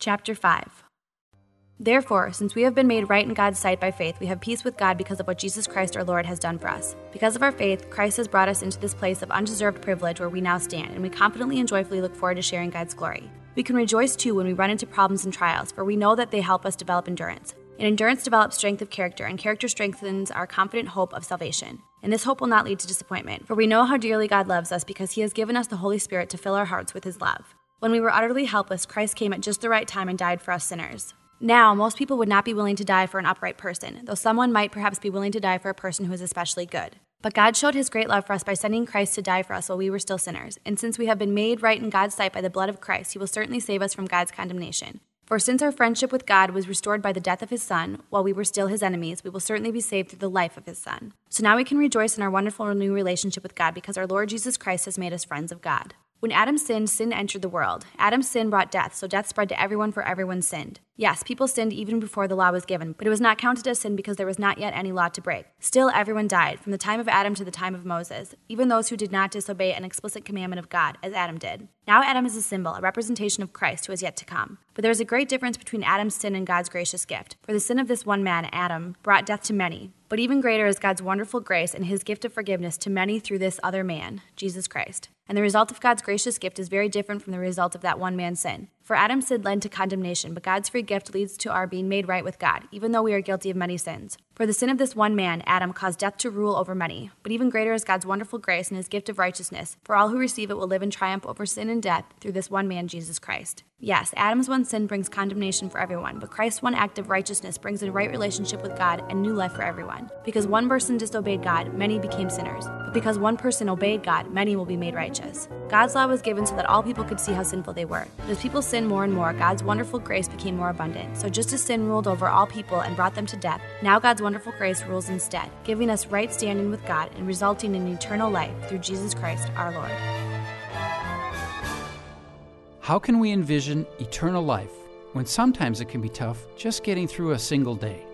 Chapter 5 Therefore, since we have been made right in God's sight by faith, we have peace with God because of what Jesus Christ our Lord has done for us. Because of our faith, Christ has brought us into this place of undeserved privilege where we now stand, and we confidently and joyfully look forward to sharing God's glory. We can rejoice too when we run into problems and trials, for we know that they help us develop endurance. And endurance develops strength of character, and character strengthens our confident hope of salvation. And this hope will not lead to disappointment, for we know how dearly God loves us because He has given us the Holy Spirit to fill our hearts with His love. When we were utterly helpless, Christ came at just the right time and died for us sinners. Now, most people would not be willing to die for an upright person, though someone might perhaps be willing to die for a person who is especially good. But God showed his great love for us by sending Christ to die for us while we were still sinners. And since we have been made right in God's sight by the blood of Christ, he will certainly save us from God's condemnation. For since our friendship with God was restored by the death of his Son, while we were still his enemies, we will certainly be saved through the life of his Son. So now we can rejoice in our wonderful new relationship with God because our Lord Jesus Christ has made us friends of God. When Adam sinned, sin entered the world. Adam's sin brought death, so death spread to everyone for everyone sinned. Yes, people sinned even before the law was given, but it was not counted as sin because there was not yet any law to break. Still, everyone died, from the time of Adam to the time of Moses, even those who did not disobey an explicit commandment of God, as Adam did. Now, Adam is a symbol, a representation of Christ who is yet to come. But there is a great difference between Adam's sin and God's gracious gift. For the sin of this one man, Adam, brought death to many. But even greater is God's wonderful grace and his gift of forgiveness to many through this other man, Jesus Christ. And the result of God's gracious gift is very different from the result of that one man's sin. For Adam's sin led to condemnation, but God's free gift leads to our being made right with God, even though we are guilty of many sins. For the sin of this one man, Adam, caused death to rule over many. But even greater is God's wonderful grace and his gift of righteousness. For all who receive it will live in triumph over sin and death through this one man, Jesus Christ. Yes, Adam's one sin brings condemnation for everyone, but Christ's one act of righteousness brings a right relationship with God and new life for everyone. Because one person disobeyed God, many became sinners. But because one person obeyed God, many will be made righteous. God's law was given so that all people could see how sinful they were. But as people sinned more and more, God's wonderful grace became more abundant. So just as sin ruled over all people and brought them to death, now God's wonderful grace rules instead, giving us right standing with God and resulting in eternal life through Jesus Christ our Lord. How can we envision eternal life when sometimes it can be tough just getting through a single day?